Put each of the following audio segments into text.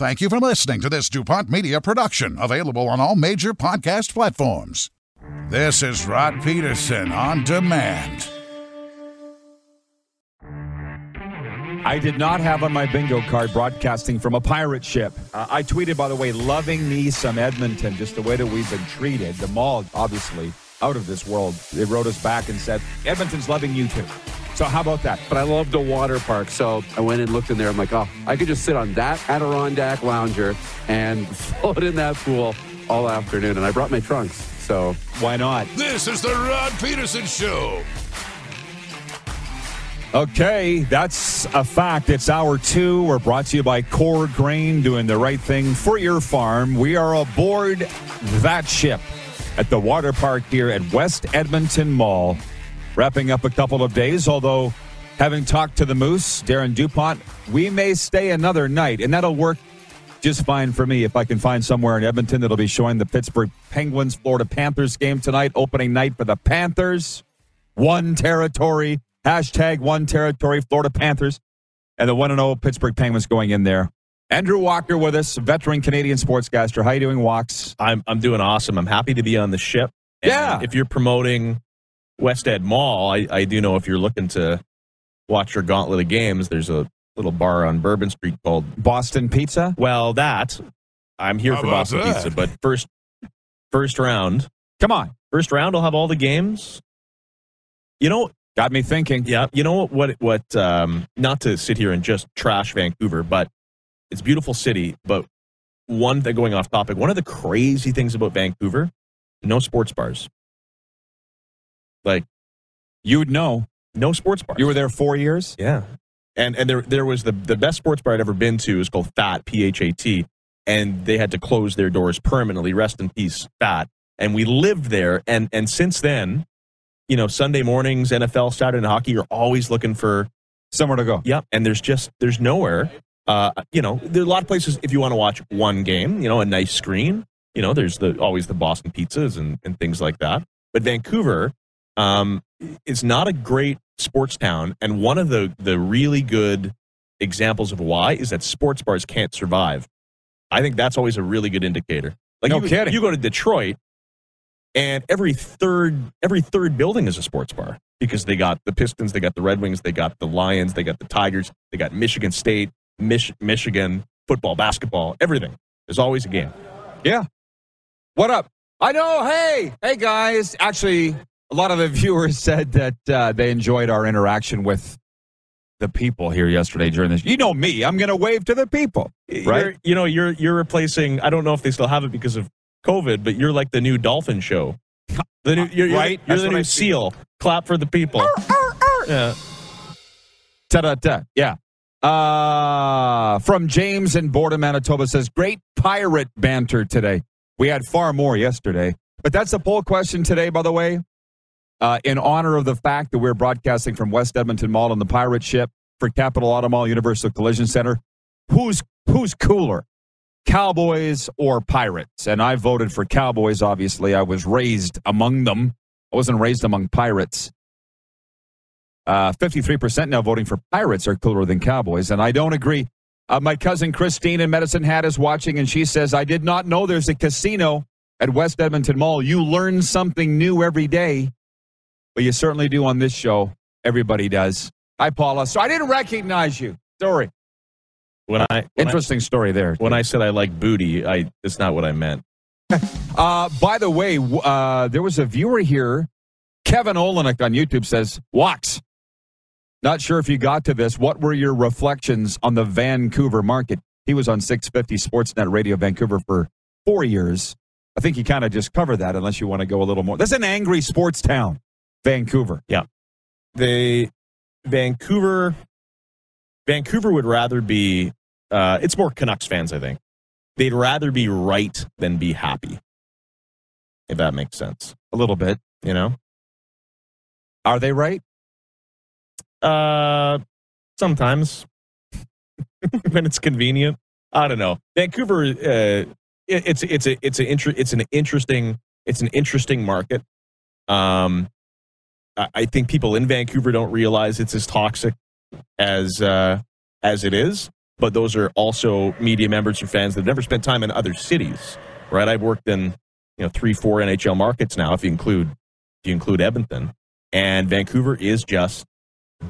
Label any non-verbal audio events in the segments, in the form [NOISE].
Thank you for listening to this DuPont Media production, available on all major podcast platforms. This is Rod Pedersen on demand. I did not have on my bingo card broadcasting from a pirate ship. Uh, I tweeted, by the way, loving me some Edmonton, just the way that we've been treated. The mall, obviously, out of this world. They wrote us back and said, Edmonton's loving you too. So how about that? But I love the water park, so I went and looked in there. I'm like, oh, I could just sit on that Adirondack lounger and [LAUGHS] float in that pool all afternoon. And I brought my trunks, so Why not? This is the Rod Pedersen Show. Okay, that's a fact. It's hour two. We're brought to you by Core Grain, doing the right thing for your farm. We are aboard that ship at the water park here at West Edmonton Mall, wrapping up a couple of days. Although, having talked to the Moose, Darren DuPont, we may stay another night, and that'll work just fine for me if I can find somewhere in Edmonton that'll be showing the Pittsburgh Penguins Florida Panthers game tonight, opening night for the Panthers. One territory, hashtag one territory, Florida Panthers, and the 1 0 Pittsburgh Penguins going in there. Andrew Walker with us, veteran Canadian sportscaster. How you doing, Walks? I'm I'm doing awesome. I'm happy to be on the ship. And Yeah. If you're promoting West Ed Mall, I, I do know if you're looking to watch your gauntlet of games, there's a little bar on Bourbon Street called Boston Pizza? Well, that I'm here How for Boston that? Pizza, but first first round. Come on. First round I'll have all the games. You know, Got me thinking. yeah, you know what what what um not to sit here and just trash Vancouver, but it's a beautiful city, but one thing going off topic, one of the crazy things about Vancouver, no sports bars. Like You'd know. no sports bar. You were there four years? Yeah. And and there there was the the best sports bar I'd ever been to is called Fat P H A T, and they had to close their doors permanently. Rest in peace, Fat. And we lived there, and and since then, you know, Sunday mornings, NFL, Saturday night hockey, you're always looking for Somewhere to go. Yep. And there's just there's nowhere. Uh, you know, there are a lot of places if you want to watch one game, you know, a nice screen. You know, there's the always the Boston pizzas and, and things like that. But Vancouver um, is not a great sports town, and one of the the really good examples of why is that sports bars can't survive. I think that's always a really good indicator. Like No you, kidding. You go to Detroit, and every third every third building is a sports bar because they got the Pistons, they got the Red Wings, they got the Lions, they got the Tigers, they got Michigan State, Mich- Michigan football, basketball, everything. There's always a game. Yeah. What up? I know. Hey, hey, guys. Actually, a lot of the [LAUGHS] viewers said that uh, they enjoyed our interaction with the people here yesterday during this. You know me. I'm going to wave to the people. Right? You're, you know, you're you're replacing. I don't know if they still have it because of COVID, but you're like the new dolphin show. [LAUGHS] The new, you're, you're, Right? You're the new I see. seal. Clap for the people. Yeah. Ta da da. Yeah. Uh, from James in Boredom, Manitoba says, great pirate banter today. We had far more yesterday. But that's the poll question today, by the way. Uh, in honor of the fact that we're broadcasting from West Edmonton Mall on the pirate ship for Capital Auto Mall Universal Collision Center, who's who's cooler, Cowboys or Pirates? And I voted for Cowboys. Obviously, I was raised among them. I wasn't raised among pirates. Uh, 53% now voting for Pirates are cooler than Cowboys, and I don't agree. Uh, my cousin Christine in Medicine Hat is watching, and she says, I did not know there's a casino at West Edmonton Mall. You learn something new every day, but you certainly do on this show. Everybody does. Hi, Paula. So I didn't recognize you. Sorry. When I when I, Interesting story there. when I said I like booty, I it's not what I meant. [LAUGHS] Uh, by the way, uh, there was a viewer here, Kevin Olenek on YouTube says, Walks. Not sure if you got to this. What were your reflections on the Vancouver market? He was on 650 Sportsnet Radio Vancouver for four years. I think he kind of just covered that, unless you want to go a little more. That's an angry sports town, Vancouver. Yeah. They Vancouver Vancouver would rather be uh, it's more Canucks fans, I think. They'd rather be right than be happy. If that makes sense. A little bit. You know? Are they right? Uh sometimes [LAUGHS] when it's convenient. I don't know. Vancouver uh it, it's it's a it's a inter- it's an interesting it's an interesting market. Um I, think people in Vancouver don't realize it's as toxic as uh as it is, but those are also media members or fans that have never spent time in other cities. Right? I've worked in you know three, four NHL markets now, if you include if you include Edmonton. And Vancouver is just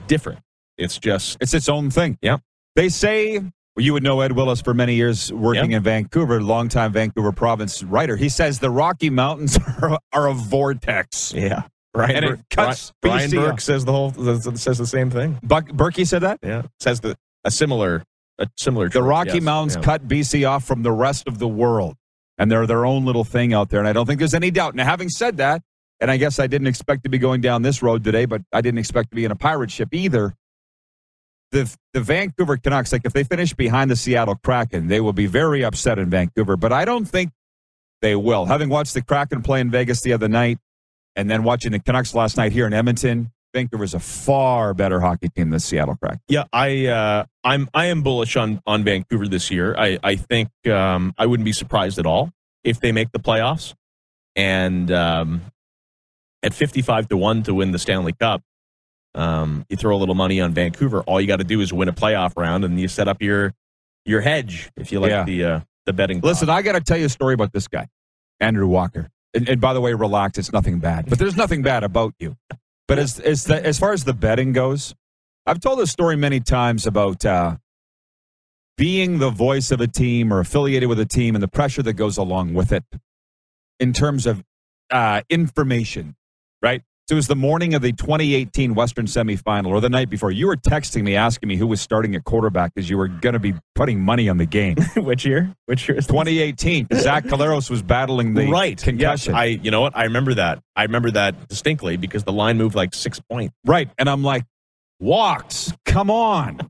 different. It's just It's its own thing. Yeah. They say well, you would know Ed Willis for many years working in Vancouver, longtime Vancouver province writer. He says the Rocky Mountains are, [LAUGHS] are a vortex. yeah. Brian, And it cuts Brian BC Burke says the whole says the same thing. Buck Berkey said that? Yeah, says the a similar a similar. The Rocky yes. Mountains Yeah. cut BC off from the rest of the world, and they're their own little thing out there. And I don't think there's any doubt. Now, having said that, and I guess I didn't expect to be going down this road today, but I didn't expect to be in a pirate ship either. The the Vancouver Canucks, like if they finish behind the Seattle Kraken, they will be very upset in Vancouver. But I don't think they will. Having watched the Kraken play in Vegas the other night, and then watching the Canucks last night here in Edmonton, Vancouver's a far better hockey team than Seattle Kraken. Yeah, I uh, I'm I am bullish on on Vancouver this year. I I think um, I wouldn't be surprised at all if they make the playoffs, and um, at fifty five to one to win the Stanley Cup. Um, you throw a little money on Vancouver. All you got to do is win a playoff round, and you set up your your hedge if you like Yeah. the uh, the betting. Listen. I got to tell you a story about this guy, Andrew Walker. And, and by the way, relax. It's nothing bad, but there's nothing bad about you. But as as the, as far as the betting goes, I've told this story many times about uh, being the voice of a team or affiliated with a team and the pressure that goes along with it in terms of uh, information, right? So it was the morning of the 2018 Western semifinal or the night before. You were texting me asking me who was starting at quarterback because you were going to be putting money on the game. [LAUGHS] which year? Which year? Is 2018. Zach Collaros was battling the right concussion. Yes, I you know what? I remember that. I remember that distinctly because the line moved like six points. right. And I'm like, walks, come on.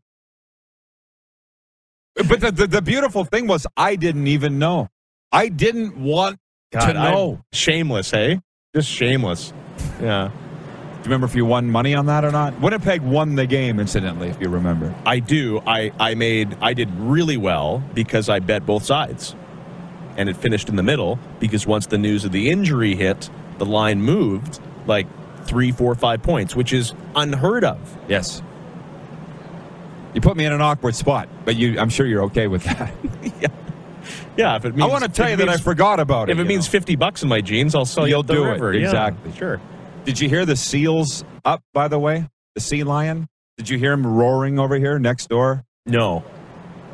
But the, the, the beautiful thing was, I didn't even know. I didn't want to I'm know. shameless, hey? Just shameless. Yeah. Do you remember if you won money on that or not? Winnipeg won the game, incidentally, if you remember. I do. I, I made I did really well because I bet both sides. And it finished in the middle because once the news of the injury hit, the line moved like three, four, five points, which is unheard of. Yes. You put me in an awkward spot, but you, I'm sure you're okay with that. [LAUGHS] Yeah, Yeah, if it means I want to tell you it that I forgot about it. If it means know. fifty bucks in my jeans, I'll sell you You'll out the do it. river. Yeah, Exactly. sure. Did you hear the seals up, by the way? The sea lion? Did you hear him roaring over here next door? No,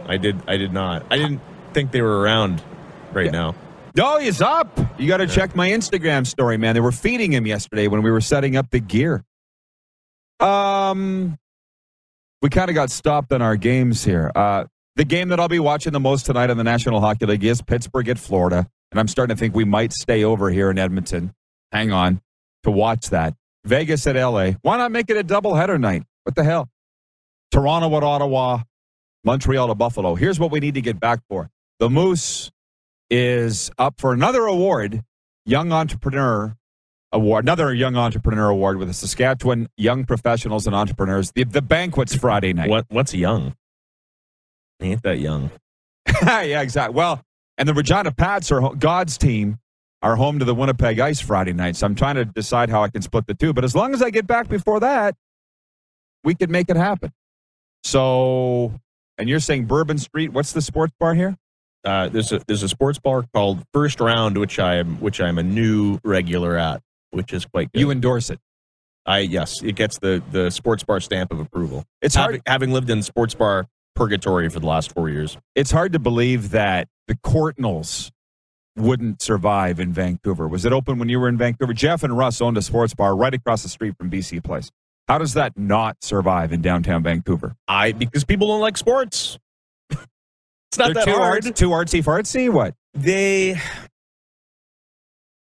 I did. I did not. I didn't think they were around right Yeah. now. No, he's up. You got to check my Instagram story, man. They were feeding him yesterday when we were setting up the gear. Um, we kind of got stopped on our games here. Uh, the game that I'll be watching the most tonight in the National Hockey League is Pittsburgh at Florida, and I'm starting to think we might stay over here in Edmonton. Hang on to watch that. Vegas at LA. Why not make it a doubleheader night? What the hell? Toronto at Ottawa, Montreal to Buffalo. Here's what we need to get back for. The Moose is up for another award, Young Entrepreneur Award, another Young Entrepreneur Award with the Saskatchewan Young Professionals and Entrepreneurs. The, the banquet's Friday night. What? What's young? He ain't that young. [LAUGHS] yeah, exactly. Well, and the Regina Pats are God's team are home to the Winnipeg Ice Friday night. So I'm trying to decide how I can split the two. But as long as I get back before that, we could make it happen. So, and you're saying Bourbon Street? What's the sports bar here? Uh, there's a there's a sports bar called First Round, which I am which I'm a new regular at, which is quite good. You endorse it. I yes, it gets the the sports bar stamp of approval. It's having, hard. having lived in sports bar purgatory for the last four years. It's hard to believe that the Courtnalls wouldn't survive in Vancouver. Was it open when you were in Vancouver? Geoff and Russ owned a sports bar right across the street from BC Place. How does that not survive in downtown Vancouver? I because people don't like sports. [LAUGHS] it's not They're that too hard. arts- too artsy fartsy. What? They,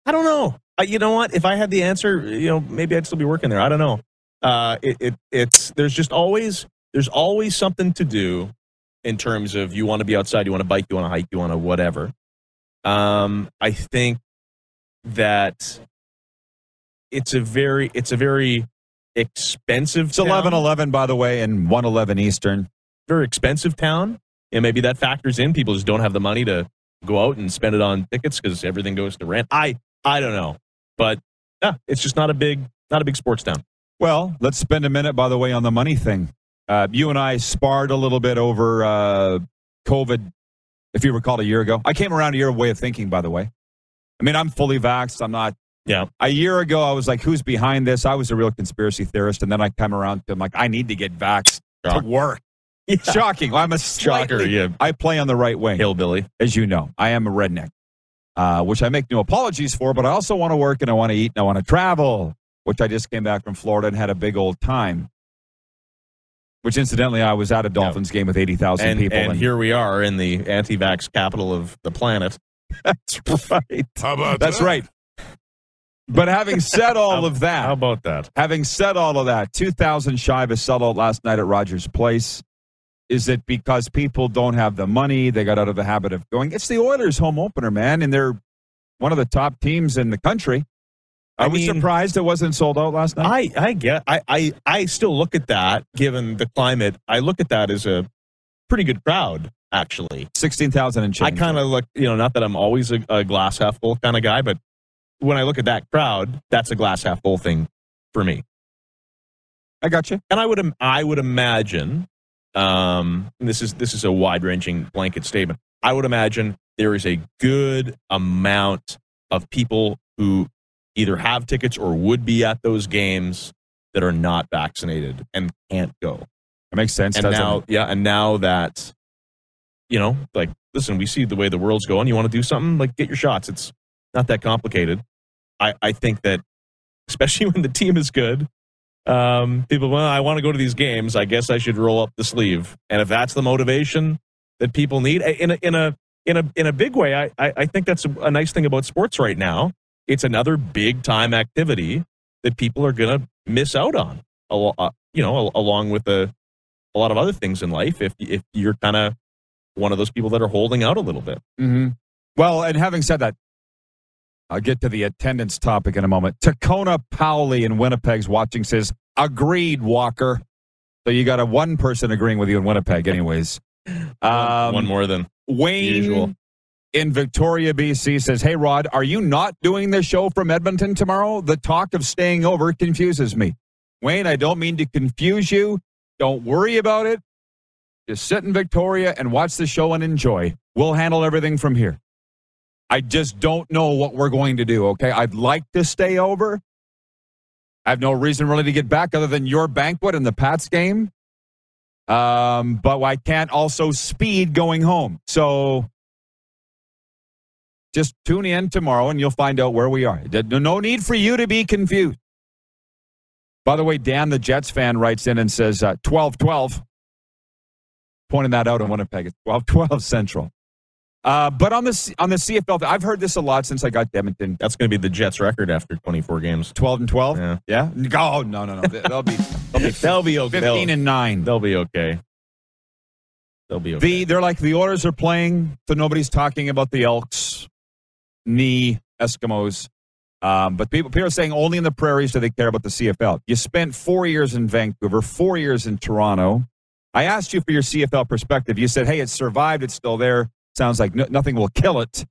I don't know. Uh, you know what? If I had the answer, you know, maybe I'd still be working there. I don't know. Uh, it, it it's there's just always there's always something to do in terms of you want to be outside, you want to bike, you want to hike, you want to whatever. Um, I think that it's a very it's a very expensive. It's eleven eleven, by the way, and one eleven Eastern. very expensive town, and maybe that factors in. People just don't have the money to go out and spend it on tickets because everything goes to rent. I I don't know, but yeah, it's just not a big not a big sports town. Well, let's spend a minute, by the way, on the money thing. Uh, you and I sparred a little bit over uh, COVID, if you recall, a year ago. I came around to your way of thinking, by the way. I mean, I'm fully vaxxed. I'm not. Yeah. A year ago, I was like, who's behind this? I was a real conspiracy theorist. And then I come around to, I'm like, I need to get vaxxed Shock. to work. Shocking. I'm a Shocker, yeah. I play on the right wing Hillbilly. as you know. I am a redneck, uh, which I make no apologies for, but I also want to work and I want to eat and I want to travel, which I just came back from Florida and had a big old time. Which, incidentally, I was at a Dolphins game with 80,000 And, people. and here we are in the anti-vax capital of the planet. [LAUGHS] that's right. How about That's that? right. But having said all of that, How about that? Having said all of that, 2,000 shy of a sellout last night at Rogers Place. Is it because people don't have the money? They got out of the habit of going. It's the Oilers' home opener, man, and they're one of the top teams in the country. Are I we mean- surprised it wasn't sold out last night? I I get I, I I still look at that given the climate. I look at that as a pretty good crowd actually. 16,000 and change. I kind of look, you know, not that I'm always a, a glass half full kind of guy, but when I look at that crowd, that's a glass half full thing for me. I got you. And I would I would imagine, um, this is this is a wide ranging blanket statement. I would imagine there is a good amount of people who either have tickets or would be at those games that are not vaccinated and can't go. That makes sense. And now, it? yeah, and now that you know, like, listen, we see the way the world's going. You want to do something, like, get your shots. It's not that complicated. I I think that, [LAUGHS] especially when the team is good, um, people, well, I want to go to these games. I guess I should roll up the sleeve. And if that's the motivation that people need, in a in a in a in a big way, I I, I think that's a, a nice thing about sports right now. It's another big time activity that people are going to miss out on. uh, You know, along with the a lot of other things in life. If if you're kind of one of those people that are holding out a little bit. Mm-hmm. Well, and having said that, I'll get to the attendance topic in a moment. Tacona Powley in Winnipeg's watching says, agreed, Walker. So you got a one person agreeing with you in Winnipeg, anyways. [LAUGHS] Um, one more than Wayne usual. In Victoria, BC says, Hey, Rod, are you not doing the show from Edmonton tomorrow? The talk of staying over confuses me. Wayne, I don't mean to confuse you. Don't worry about it. Just sit in Victoria and watch the show and enjoy. We'll handle everything from here. I just don't know what we're going to do, okay? I'd like to stay over. I have no reason really to get back other than your banquet and the Pats game. Um, but I can't also speed going home. So just tune in tomorrow and you'll find out where we are. No need for you to be confused. By the way, Dan, the Jets fan, writes in and says uh, 12 12. Pointing that out in Winnipeg. It's 12 12 Central. Uh, but on the, on the CFL, I've heard this a lot since I got to Edmonton. That's going to be the Jets' record after 24 games. 12 and 12? Yeah. Yeah? Oh, no, no, no. They'll be, they'll be [LAUGHS] They'll be okay. 15 and 9. They'll be okay. They'll be okay. The they're like the Oilers are playing, so nobody's talking about the Elks, knee Eskimos. Um, but people, people are saying only in the prairies do they care about the CFL. You spent four years in Vancouver, four years in Toronto. I asked you for your CFL perspective. You said, "Hey, it's survived. It's still there. Sounds like no, nothing will kill it."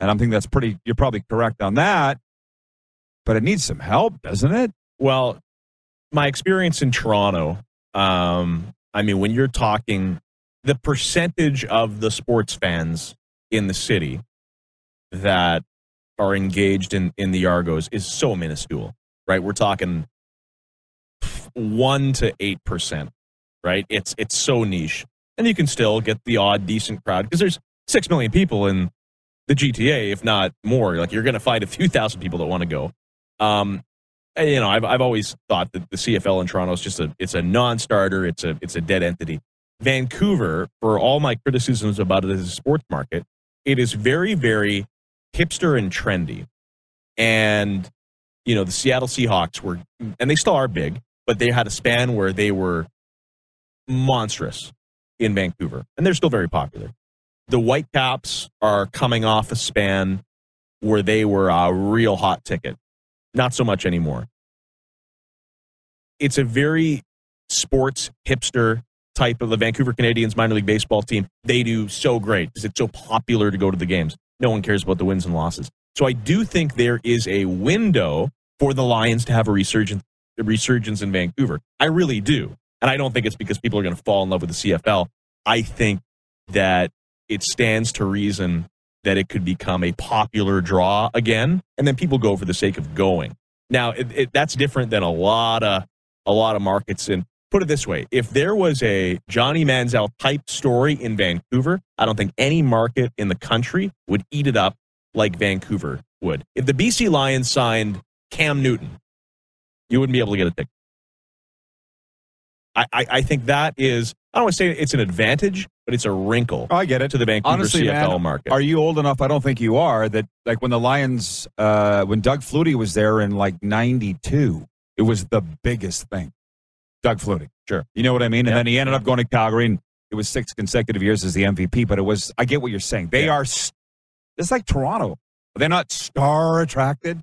And I'm thinking that's pretty. You're probably correct on that. But it needs some help, doesn't it? Well, my experience in Toronto, um, I mean, when you're talking the percentage of the sports fans in the city that are engaged in, in the Argos is so minuscule, right? We're talking one to eight percent, right? It's it's so niche. and you can still get the odd decent crowd because there's six million people in the GTA, if not more. Like you're going to find a few thousand people that want to go. Um, you know, I've I've always thought that the CFL in Toronto is just a it's a non-starter. It's a it's a dead entity. Vancouver, for all my criticisms about it as a sports market, it is very very hipster and trendy. And you know, the Seattle Seahawks were, and they still are big, but they had a span where they were monstrous in Vancouver, and they're still very popular. The Whitecaps are coming off a span where they were a real hot ticket. Not so much anymore. It's a very sports hipster type of the Vancouver Canadians minor league baseball team. They do so great because it's so popular to go to the games. No one cares about the wins and losses. So I do think there is a window for the Lions to have a resurgence, a resurgence in Vancouver. I really do. And I don't think it's because people are going to fall in love with the CFL. I think that it stands to reason that it could become a popular draw again, and then people go for the sake of going. Now, it, it, that's different than a lot of a lot of markets. And put it this way: if there was a Johnny Manziel type story in Vancouver, I don't think any market in the country would eat it up like Vancouver would. If the BC Lions signed Cam Newton, you wouldn't be able to get a ticket. I, I, I think that is, I don't want to say it's an advantage, but it's a wrinkle Oh, I get it. to the Vancouver Honestly, CFL man, market. Are you old enough? I don't think you are. That like when the Lions, uh, when Doug Flutie was there in like '92, it was the biggest thing. Doug Flutie, Sure. You know what I mean? And then he ended up going to Calgary, and it was six consecutive years as the MVP. But it was, I get what you're saying. They Yeah. are, it's like Toronto. They're not star attracted.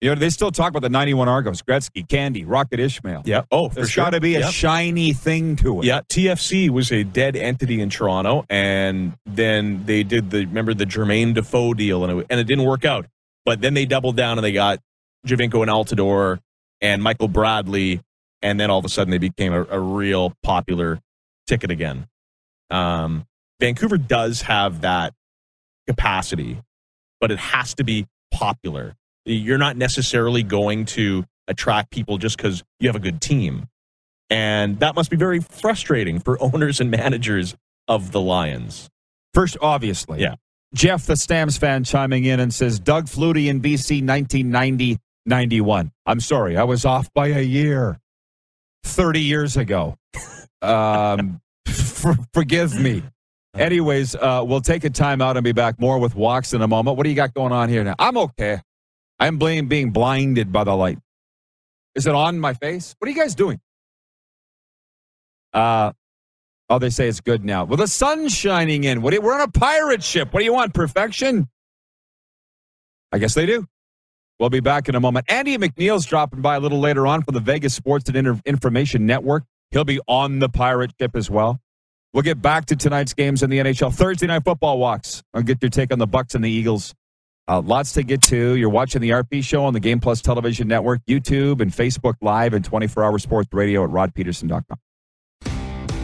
You know, they still talk about the '91 Argos, Gretzky, Candy, Rocket Ismail. yeah. Oh, for There's sure. got to be a Yep. shiny thing to it. Yeah, TFC was a dead entity in Toronto, and then they did the remember the Jermain Defoe deal, and it, and it didn't work out. But then they doubled down and they got Giovinco and Altidore and Michael Bradley, and then all of a sudden they became a, a real popular ticket again. Um, Vancouver does have that capacity, but it has to be popular. You're not necessarily going to attract people just because you have a good team. And that must be very frustrating for [LAUGHS] owners and managers of the Lions. First, obviously. Yeah. Jeff, the Stamps fan, chiming in and says Doug Flutie in BC 1990 91. I'm sorry, I was off by a year. 30 years ago. Um, for, forgive me. Anyways, uh, we'll take a time out and be back more with walks in a moment. What do you got going on here now? I'm okay. I'm blame being blinded by the light. Is it on my face? What are you guys doing? Uh, oh, they say it's good now. Well, the sun's shining in. What you, we're on a pirate ship. What do you want? Perfection? I guess they do. We'll be back in a moment. Andy MacNeil's dropping by a little later on from the Vegas Sports and Inter- Information Network. He'll be on the pirate ship as well. We'll get back to tonight's games in the NHL. Thursday night football walks. I'll get your take on the Bucs and the Eagles. Uh, lots to get to. You're watching the RP show on the Game Plus Television Network, YouTube, and Facebook Live, and 24 hour sports radio at rodpedersen.com.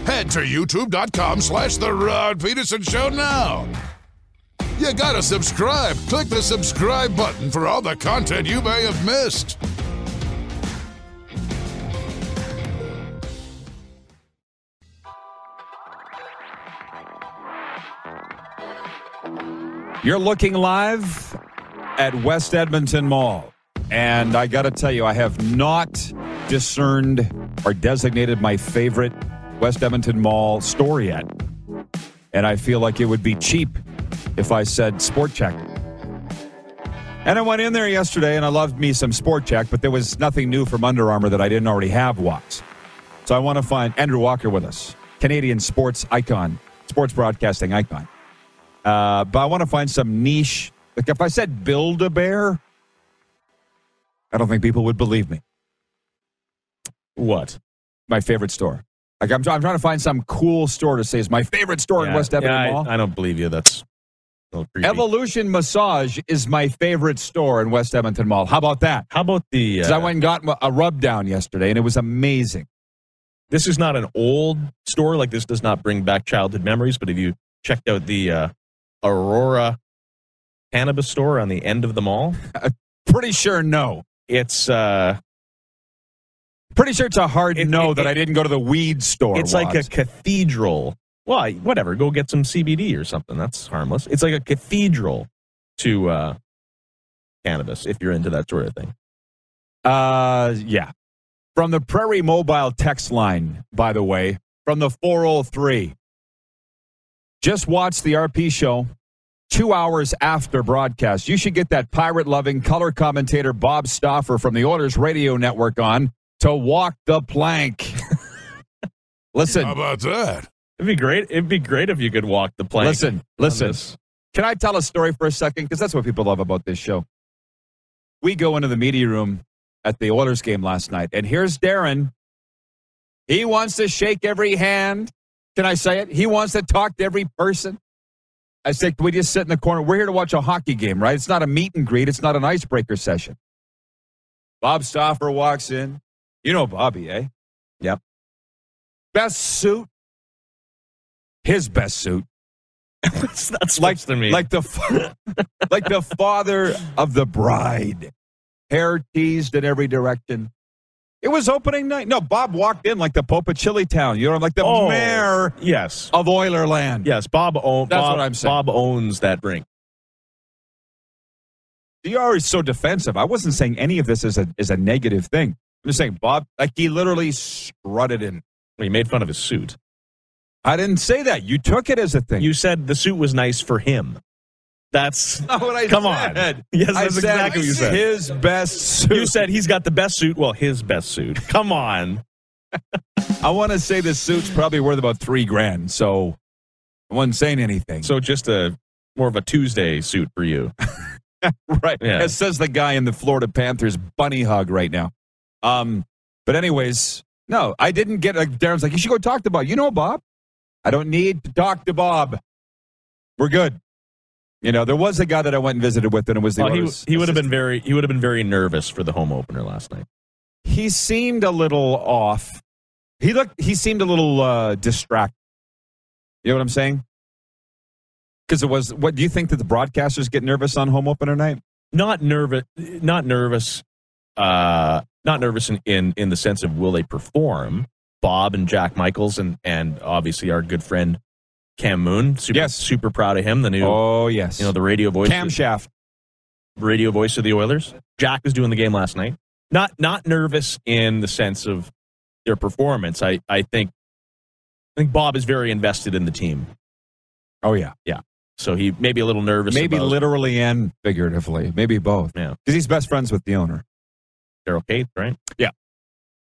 Head to youtube.com slash The Rod Pedersen Show now. You gotta subscribe. Click the subscribe button for all the content you may have missed. You're looking live at West Edmonton Mall. And I got to tell you, I have not discerned or designated my favorite West Edmonton Mall store yet. And I feel like it would be cheap if I said Sport Chek. And I went in there yesterday and I loved me some Sport Chek, but there was nothing new from Under Armour that I didn't already have, Walks. So I want to find Andrew Walker with us, Canadian sports icon, sports broadcasting icon. Uh, but I want to find some niche. Like if I said Build a Bear, I don't think people would believe me. What? My favorite store. Like I'm, I'm trying to find some cool store to say is my favorite store in West Edmonton yeah, Mall. I, I don't believe you. That's a little creepy. Evolution Massage is my favorite store in West Edmonton Mall. How about that? How about the? 'Cause I Uh, went and got a rub down yesterday, and it was amazing. this is not an old store. Like this does not bring back childhood memories. But have you checked out the uh, Aurora cannabis store on the end of the mall? [LAUGHS] Pretty sure no. It's uh, Pretty sure it's a hard It- no it- that I didn't go to the weed store. it's like a cathedral Well, whatever. Go get some CBD or something. That's harmless. It's like a cathedral to uh, cannabis if you're into that sort of thing. Uh, yeah. From the Prairie Mobile text line, by the way, from the 403. Just watch the RP show two hours after broadcast. You should get that pirate loving color commentator Bob Stauffer from the Oilers Radio Network on to walk the plank. [LAUGHS] Listen, How about that? It'd be great. It'd be great if you could walk the plank. listen, listen. this. Can I tell a story for a second? Because that's what people love about this show. We go into the media room at the Oilers game last night, and here's Darren. He wants to shake every hand. Can I say it? He wants to talk to every person. I say, can we just sit in the corner? We're here to watch a hockey game, right? It's not a meet and greet. It's not an icebreaker session. Bob Stauffer walks in. You know Bobby, eh? Yep. Best suit. His best suit [LAUGHS] What's that [LAUGHS] supposed like to mean? like the [LAUGHS] like the father of the bride, hair teased in every direction. It was opening night. No, Bob walked in like the Pope of Chili Town. You know, like the Oh. mayor yes, of Oilerland. yes. Bob owns. That's Bob, what I'm saying. Bob owns that rink. You are so defensive. I wasn't saying any of this is a is a negative thing. I'm just saying, Bob, like he literally strutted in. Well, you made fun of his suit. I didn't say that. You took it as a thing. You said the suit was nice for him. That's Not what I Come said. on. Yes, I that's said exactly what you said. His best suit. you said he's got the best suit. Well, his best suit. Come on. [LAUGHS] I want to say this suit's probably worth about three grand. So I wasn't saying anything. So just a more of a Tuesday suit for you. [LAUGHS] right. Yeah. It says the guy in the Florida Panthers bunny hug right now. Um, but anyways, no, I didn't get like Darren's like, you should go talk to Bob. You know Bob? I don't need to talk to Bob. We're good. You know, there was a guy that I went and visited with, and it was the Well, he he would have been very he would have been very nervous for the home opener last night. He seemed a little off. He looked. He seemed a little uh, distracted. You know what I'm saying? Because it was. What do you think that the broadcasters get nervous on home opener night? Not nervous. Not nervous. Uh, not nervous in, in in the sense of will they perform? Bob and Jack Michaels and and obviously our good friend Cam Moon. Super, Yes. super proud of him. The new Oh yes. you know the radio voice. camshaft. radio voice of the Oilers. Jack was doing the game last night. Not not nervous in the sense of their performance. I I think I think Bob is very invested in the team. Oh yeah. Yeah. So he may be a little nervous. Maybe about literally and figuratively. Maybe both. Yeah. Because he's best friends with the owner. Daryl Katz, right?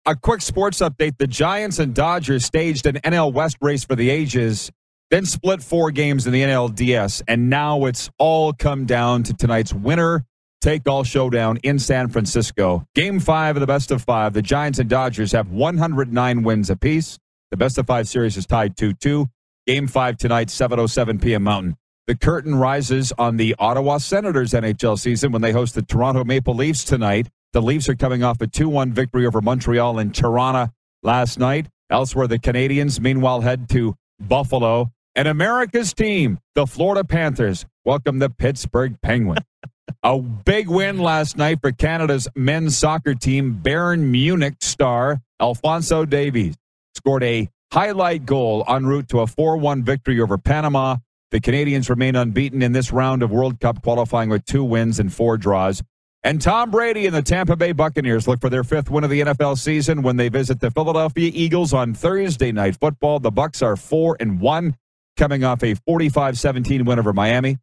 A quick sports update. The Giants and Dodgers staged an NL West race for the ages, then split four games in the NLDS, and now it's all come down to tonight's winner take all showdown in San Francisco. Game five of the best of five. The Giants and Dodgers have 109 wins apiece. The best of five series is tied 2 2. Game five tonight, 7.07 p.m. Mountain. The curtain rises on the Ottawa Senators NHL season when they host the Toronto Maple Leafs tonight. The Leafs are coming off a 2 1 victory over Montreal and Toronto last night. Elsewhere, the Canadiens, meanwhile, head to Buffalo. And America's team, the Florida Panthers, welcome the Pittsburgh Penguins. [LAUGHS] a big win last night for Canada's men's soccer team. Bayern Munich star Alphonso Davies scored a highlight goal en route to a 4 1 victory over Panama. The Canadians remain unbeaten in this round of World Cup qualifying with two wins and four draws. And Tom Brady and the Tampa Bay Buccaneers look for their fifth win of the NFL season when they visit the Philadelphia Eagles on Thursday night football. The Bucs are 4 and 1 coming off a 45-17 win over Miami.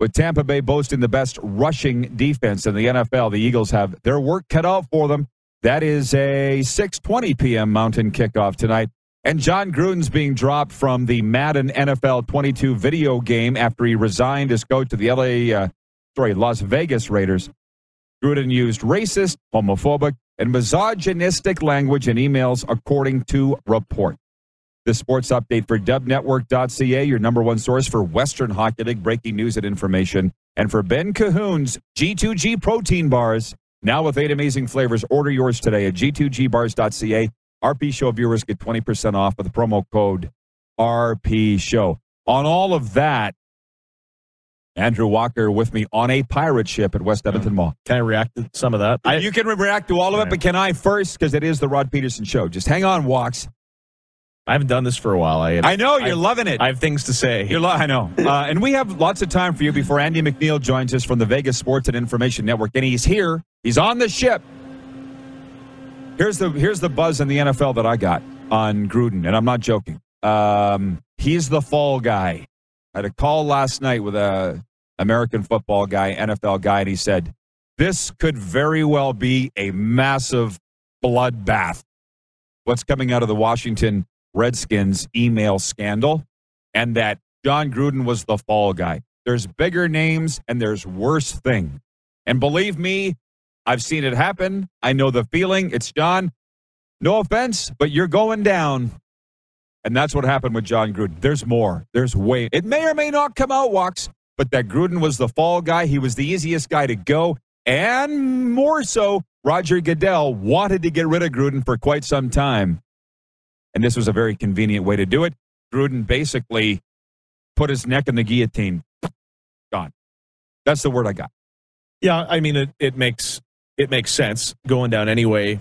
With Tampa Bay boasting the best rushing defense in the NFL, the Eagles have their work cut out for them. That is a 6:20 p.m. Mountain kickoff tonight. And Jon Gruden's being dropped from the Madden NFL 22 video game after he resigned as coach to the LA, uh, sorry, Las Vegas Raiders. Gruden used racist, homophobic, and misogynistic language in emails, according to report. The sports update for dubnetwork.ca, your number one source for Western Hockey League breaking news and information. And for Ben Cahoon's G2G protein bars, now with eight amazing flavors. Order yours today at g2gbars.ca. RP Show viewers get 20% off with the promo code RP Show. On all of that, Andrew Walker with me on a pirate ship at West Edmonton Mall. Can I react to some of that? I, you can react to all of it, but can I first? Because it is the Rod Pedersen Show. Just hang on, Walks. I haven't done this for a while. I, I know you're I- loving it. I have things to say. You're lo- I know. Uh, and we have lots of time for you before Andy MacNeil joins us from the Vegas Sports and Information Network. And he's here. He's on the ship. Here's the here's the buzz in the NFL that I got on Gruden, and I'm not joking. Um, he's the fall guy. I had a call last night with a American football guy, NFL guy, and he said this could very well be a massive bloodbath. What's coming out of the Washington Redskins email scandal, and that Jon Gruden was the fall guy. There's bigger names and there's worse things. And believe me, I've seen it happen. I know the feeling. It's John. No offense, but you're going down. And that's what happened with Jon Gruden. There's more. There's way. It may or may not come out, Walks, but that Gruden was the fall guy. He was the easiest guy to go. And more so, Roger Goodell wanted to get rid of Gruden for quite some time. And this was a very convenient way to do it. Gruden basically put his neck in the guillotine. Gone. That's the word I got. Yeah, I mean it, it makes it makes sense going down anyway.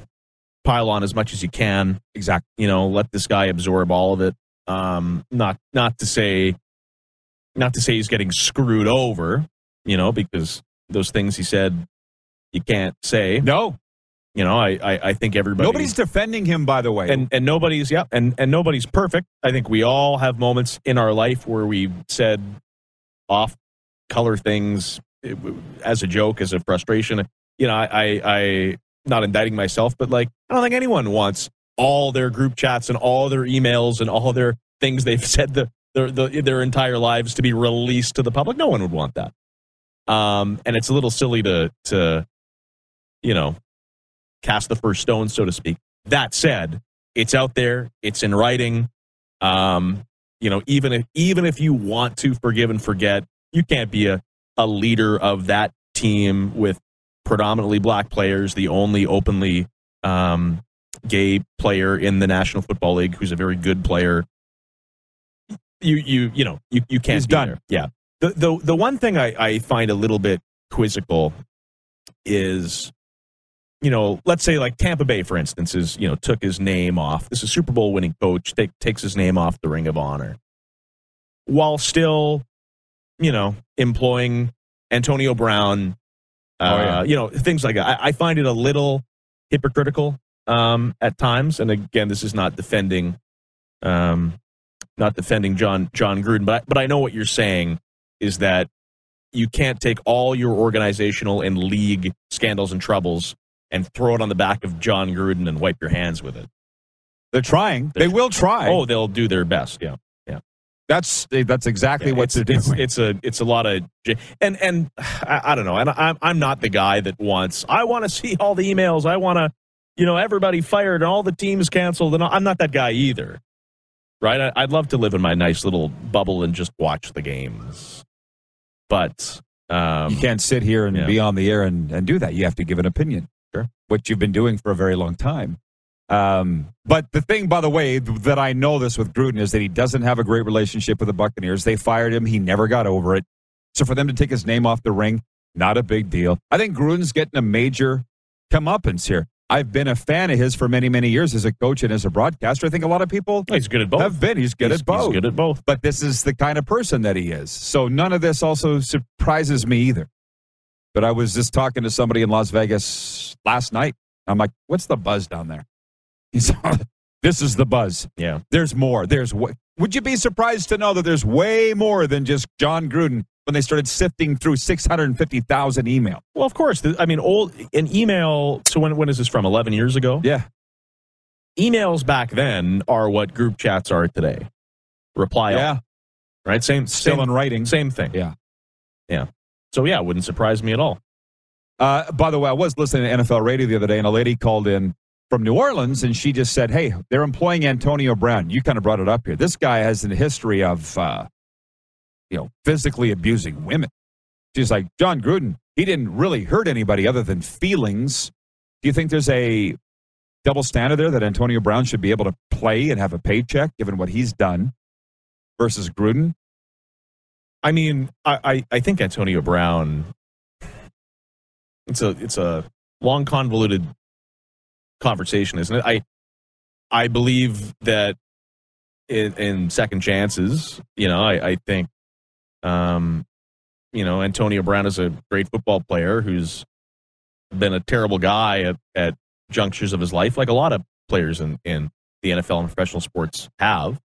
Pile on as much as you can. Exactly. You know, let this guy absorb all of it. Um, not not to say not to say he's getting screwed over. You know, because those things he said you can't say. No, You know, I I, I think everybody nobody's defending him, by the way. and and nobody's yeah and and nobody's perfect i think we all have moments in our life where we said off color things eh, as a joke as a frustration you know i, I not indicting myself but like i don't think anyone wants all their group chats and all their emails and all their things they've [LAUGHS] said the, their the, their entire lives to be released to the public no one would want that um and it's a little silly to to you know cast the first stone, so to speak. That said, it's out there, it's in writing. Um, you know, even if even if you want to forgive and forget, you can't be a, a leader of that team with predominantly black players, the only openly um, gay player in the National Football League who's a very good player. You you you know, you, you can't He's be done. there. Yeah. The the the one thing I, I find a little bit quizzical is you know, let's say like Tampa Bay, for instance, is you know took his name off. This is a Super Bowl winning coach take, takes his name off the Ring of Honor, while still, you know, employing Antonio Brown. Uh, Oh, yeah. You know, things like that. I, I find it a little hypocritical um, at times. And again, this is not defending, um, not defending John Jon Gruden, but I, but I know what you're saying is that you can't take all your organizational and league scandals and troubles and throw it on the back of Jon Gruden and wipe your hands with it. They're trying. They're they will try. Oh, they'll do their best. Yeah. That's that's exactly Yeah, what it's, they're doing. it's, it's a it's a lot of and and I, I don't know and I'm I'm not the guy that wants I want to [LAUGHS] see all the emails I want to you know everybody fired and all the teams canceled and I'm not that guy either right I, I'd love to live in my nice little bubble and just watch the games but um, you can't sit here and yeah. be on the air and, and do that. You have to give an opinion. Sure. What you've been doing for a very long time. Um, but the thing, by the way, th- that I know this with Gruden is that he doesn't have a great relationship with the Buccaneers. They fired him. He never got over it. So for them to take his name off the ring, not a big deal. I think Gruden's getting a major comeuppance here. I've been a fan of his for many, many years as a coach and as a broadcaster. I think a lot of people he's good at both have been. He's good he's, at both. he's good at both but this is the kind of person that he is. So none of this also surprises me either. But I was just talking to somebody in Las Vegas last night. I'm like, what's the buzz down there? This is the buzz. yeah There's more. There's wa- Would you be surprised to know that there's way more than just Jon Gruden when they started sifting through 650,000 email? well of course I mean old an email so when when is this from 11 years ago Yeah. emails back then are what group chats are today. Reply Yeah. right? Same, Still same, in writing. same thing. Yeah. yeah. So yeah, it wouldn't surprise me at all. Uh, by the way, I was listening to NFL radio the other day, and a lady called in from New Orleans, and she just said, "Hey, they're employing Antonio Brown. You kind of brought it up here. This guy has a history of, uh, you know, physically abusing women." She's like, "Jon Gruden, he didn't really hurt anybody other than feelings." Do you think there's a double standard there that Antonio Brown should be able to play and have a paycheck given what he's done versus Gruden? I mean, I, I, I think Antonio Brown. It's a it's a long convoluted conversation, isn't it? I I believe that in, in second chances. You know, I, I think, um, you know, Antonio Brown is a great football player who's been a terrible guy at, at junctures of his life, like a lot of players in, in the NFL and professional sports have.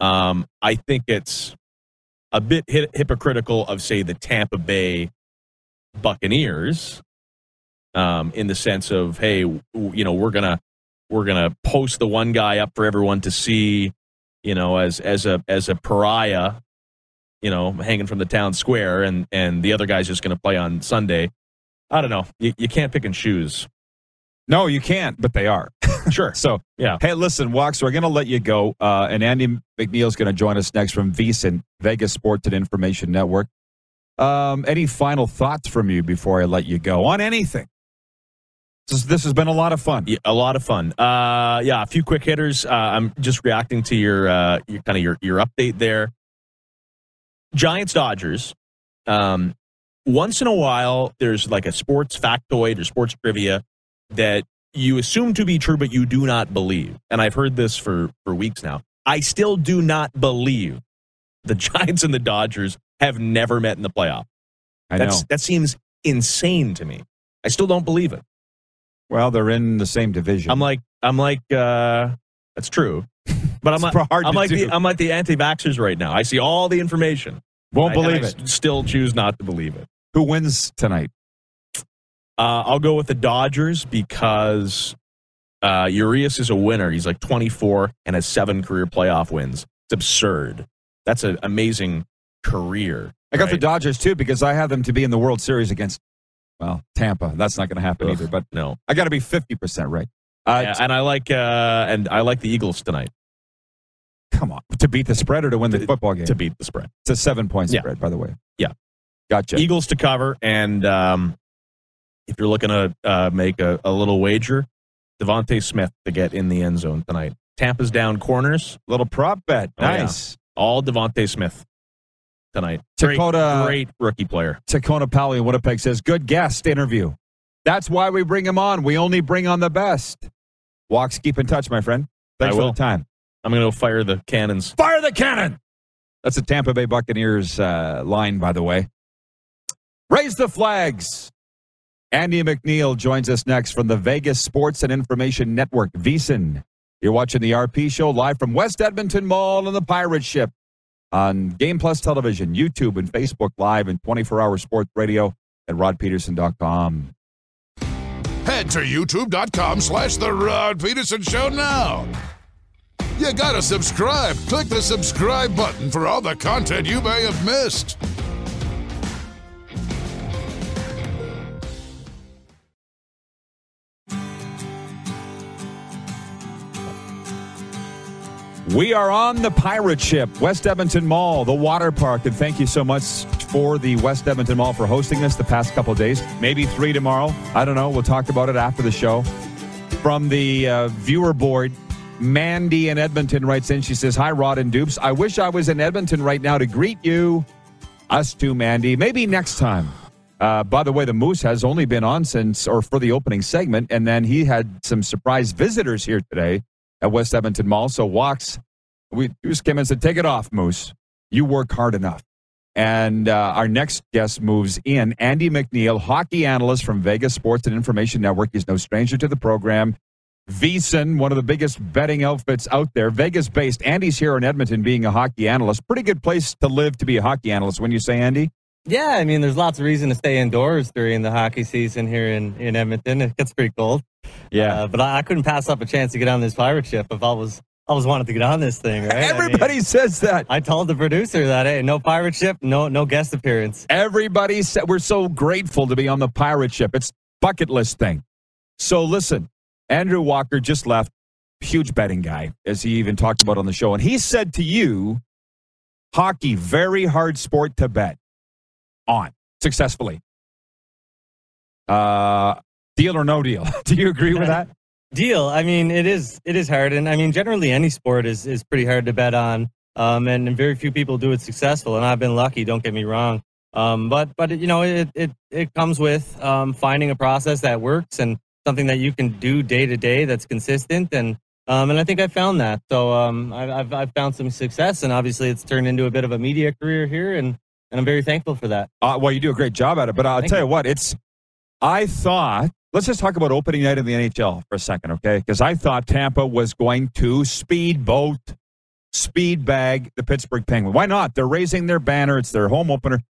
Um, I think it's a bit hypocritical of, say, the Tampa Bay Buccaneers, um, in the sense of, hey, you know, we're gonna we're gonna post the one guy up for everyone to see, you know, as as a as a pariah, you know, hanging from the town square, and and the other guy's just gonna play on Sunday. I don't know. You, you can't pick and choose. No, you can't, but they are. [LAUGHS] Sure. So, Yeah. hey, listen, Walks, we're going to let you go. Uh, and Andy MacNeil's going to join us next from VSIN, Vegas Sports and Information Network. Um, any final thoughts from you before I let you go on anything? This, this has been a lot of fun. Yeah, a lot of fun. Uh, yeah, a few quick hitters. Uh, I'm just reacting to your, uh, your kind of your, your update there. Giants Dodgers. Um, once in a while, there's like a sports factoid or sports trivia that you assume to be true, but you do not believe. And I've heard this for for weeks now. I still do not believe the [LAUGHS] Giants and the Dodgers have never met in the playoff. I That's know. that seems insane to me. I still don't believe it. Well, they're in the same division. I'm like, I'm like, uh, that's true. [LAUGHS] But I'm like, I'm like do. the, I'm like the anti-vaxxers right now. I see all the information. Won't I- believe it. Still choose not to believe it. Who wins tonight? Uh, I'll go with the Dodgers because uh, Urias is a winner. He's like 24 and has seven career playoff wins. It's absurd. That's an amazing career. I got the? Dodgers too because I have them to be in the World Series against, well, Tampa. That's not going to happen Ugh, either. But no. I got to be fifty percent right. Uh, Yeah, and I like uh, and I like the Eagles tonight Come on, to beat the spread or to win the To- football game? to beat the spread. It's a seven point Yeah. spread, by the way. Yeah. gotcha. Eagles to cover, and um, if you're looking to uh, make a, a little wager, DeVonta Smith to get in the end zone tonight. Tampa's down corners, Little prop bet. Oh, yeah. nice. all DeVonta Smith tonight. Great, Dakota- great rookie player. Tacona Pally in Winnipeg says, "Good guest interview. That's why we bring him on. We only bring on the best." Walks, keep in touch, my friend. Thanks I for will. the time. I'm going to go fire the cannons. Fire the cannon. That's a Tampa Bay Buccaneers uh, line, by the way. Raise the flags. Andy MacNeil joins us next from the Vegas Sports and Information Network, VSIN. You're watching the RP show live from West Edmonton Mall and the Pirate Ship on Game Plus Television, YouTube, and Facebook Live and 24 hour sports radio at rodpedersen.com. Head to youtube.com slash The Rod Pedersen Show now. You gotta subscribe. Click the subscribe button for all the content you may have missed. We are on the pirate ship, West Edmonton Mall, the water park, and thank you so much for the West Edmonton Mall for hosting us the past couple days. Maybe three tomorrow. I don't know. We'll talk about it after the show. From the uh, viewer board, Mandy in Edmonton writes in. She says, "Hi, Rod and Dupes. I wish I was in Edmonton right now to greet you. Us too, Mandy. Maybe next time." Uh, by the way, the Moose has only been on since or for the opening segment, and then he had some surprise visitors here today at West Edmonton Mall. So walks, we just came and said, "Take it off, Moose. You work hard enough." And uh, our next guest moves in, Andy MacNeil, hockey analyst from Vegas Sports and Information Network. He's no stranger to the program. VSIN, one of the biggest betting outfits out there, Vegas based. Andy's here in Edmonton being a hockey analyst. Pretty good place to live to be a hockey analyst, when you say, Andy? Yeah, I mean, there's lots of reason to stay indoors during the hockey season here in, in Edmonton. It gets pretty cold. Uh, but I, I couldn't pass up a chance to get on this pirate ship if I was always wanted to get on this thing, right? I mean, Everybody says that. I told the producer that hey, no pirate ship, no no guest appearance. Everybody said we're so grateful to be on the pirate ship. It's bucket list thing. So listen, Andrew Walker just left, huge betting guy, as he even talked about on the show, and he said to you, hockey very hard sport to bet on successfully. Uh, deal or no deal? [LAUGHS] Do you agree with that? [LAUGHS] Deal. I mean, it is it is hard, and I mean, generally any sport is is pretty hard to bet on, um, and, very few people do it successful. And I've been lucky. Don't get me wrong. Um, but but you know, it it it comes with um, finding a process that works and something that you can do day to day that's consistent and Um, and I think I found that. So um, I've, I've found some success, and obviously it's turned into a bit of a media career here, and, and I'm very thankful for that. Uh, well, you do a great job at it, but I'll Thank tell you. what, it's. I thought. Let's just talk about opening night in the NHL for a second, okay? Because I thought Tampa was going to speedboat, speed bag the Pittsburgh Penguins. Why not? They're raising their banner. It's their home opener.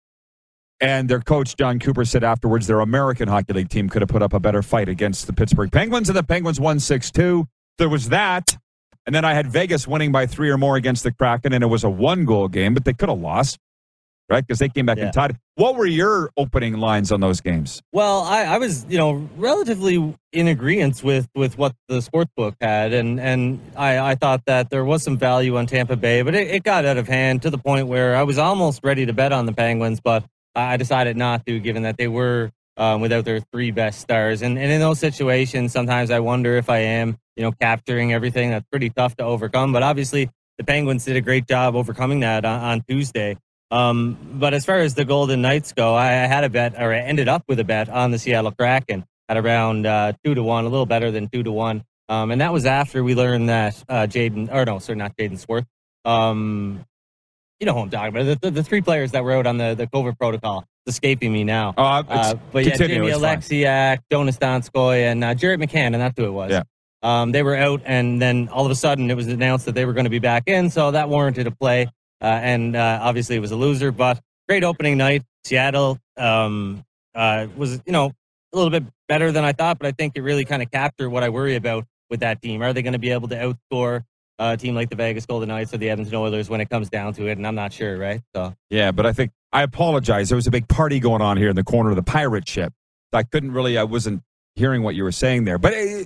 And their coach, Jon Cooper, said afterwards their American Hockey League team could have put up a better fight against the Pittsburgh Penguins, and the Penguins won 6 2. There was that. And then I had Vegas winning by three or more against the Kraken, and it was a one goal game, but they could have lost, right? Because they came back Yeah. and tied. What were your opening lines on those games? Well, I, I was, you know, relatively in agreement with with what the sports book had, and and I, I thought that there was some value on Tampa Bay, but it, it got out of hand to the point where I was almost ready to bet on the Penguins, but I decided not to, given that they were um, without their three best stars, and and in those situations, sometimes I wonder if I am, you know, capturing everything. That's pretty tough to overcome, but obviously the Penguins did a great job overcoming that on, on Tuesday. Um, but as far as the Golden Knights go, I, had a bet, or I ended up with a bet on the Seattle Kraken at around uh, two to one, a little better than two to one. Um, and that was after we learned that uh, Jaden, or no, sorry, not Jaden Schwartz. Um, you know who I'm talking about. The, the, the three players that were out on the, the COVID protocol. It's escaping me now. Uh, Uh, but yeah, continue, Jamie it's fine. Alexiak, Joonas Donskoi, and uh, Jared McCann, and that's who it was. Yeah. Um, they were out, and then all of a sudden it was announced that they were going to be back in, so that warranted a play. Uh, and uh, obviously it was a loser, but great opening night. Seattle um, uh, was, you know, a little bit better than I thought, but I think it really kind of captured what I worry about with that team. Are they going to be able to outscore a team like the Vegas Golden Knights or the Edmonton Oilers when it comes down to it? And I'm not sure, right? So Yeah, but I think I apologize. There was a big party going on here in the corner of the pirate ship. I couldn't really, I wasn't hearing what you were saying there. But eh,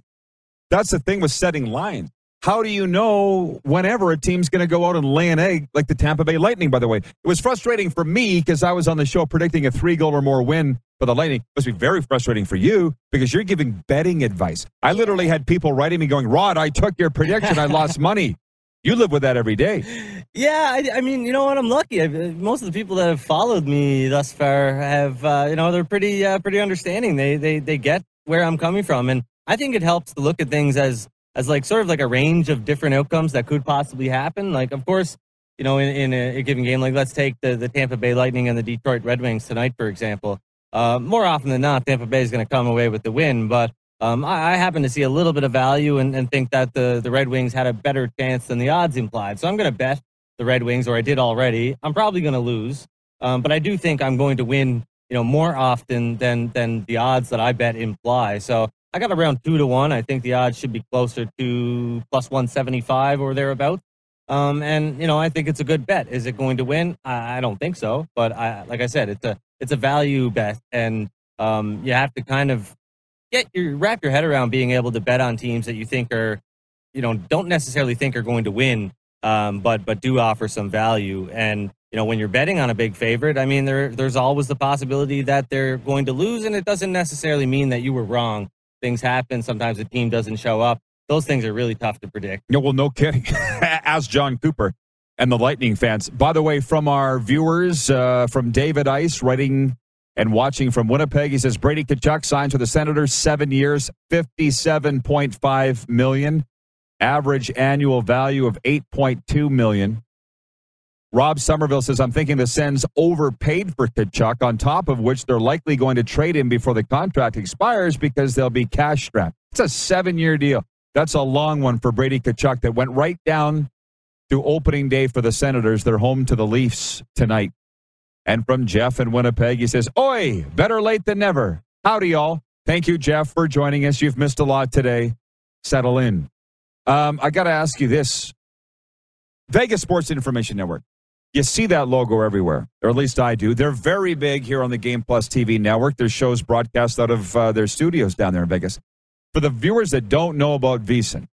that's the thing with setting lines. How do you know whenever a team's going to go out and lay an egg like the Tampa Bay Lightning, by the way? It was frustrating for me because I was on the show predicting a three goal or more win for the Lightning. It must be very frustrating for you because you're giving betting advice. I literally had people writing me going, Rod, I took your prediction. I lost [LAUGHS] money. You live with that every day. Yeah, I, I mean, you know what? I'm lucky. i most of the people that have followed me thus far have, uh, you know, they're pretty, uh, pretty understanding. They, they, they get where I'm coming from, and I think it helps to look at things as, as like sort of like a range of different outcomes that could possibly happen. Like, of course, you know, in, in a, a given game, like let's take the, the Tampa Bay Lightning and the Detroit Red Wings tonight, for example. Uh, more often than not, Tampa Bay is going to come away with the win, but um, I, I happen to see a little bit of value and, and think that the, the Red Wings had a better chance than the odds implied. So I'm going to bet the Red Wings, or I did already. I'm probably going to lose, um, but I do think I'm going to win. You know, more often than than the odds that I bet imply. So I got around two to one. I think the odds should be closer to plus one seventy five or thereabouts. Um, and you know, I think it's a good bet. Is it going to win? I, I don't think so. But I, like I said, it's a it's a value bet, and um, you have to kind of get your wrap your head around being able to bet on teams that you think are, you know, don't necessarily think are going to win, um, but but do offer some value. And you know, when you're betting on a big favorite, I mean, there there's always the possibility that they're going to lose, and it doesn't necessarily mean that you were wrong. Things happen. Sometimes the team doesn't show up. Those things are really tough to predict. No, well, no kidding. [LAUGHS] As Jon Cooper and the Lightning fans. By the way, from our viewers, uh, from David Ice writing and watching from Winnipeg, he says Brady Tkachuk signs with the Senators, seven years, fifty-seven point five million, average annual value of eight point two million. Rob Somerville says, I'm thinking the Sens overpaid for Tkachuk, on top of which they're likely going to trade him before the contract expires because they'll be cash strapped. It's a seven year deal. That's a long one for Brady Tkachuk that went right down to opening day for the Senators. They're home to the Leafs tonight. And from Jeff in Winnipeg, he says, Oi, better late than never. Howdy, y'all. Thank you, Jeff, for joining us. You've missed a lot today. Settle in. Um, I got to ask you this Vegas Sports Information Network. You see that logo everywhere, or at least I do. They're very big here on the Game Plus TV network. Their shows broadcast out of uh, their studios down there in Vegas. For the viewers that don't know about VSiN,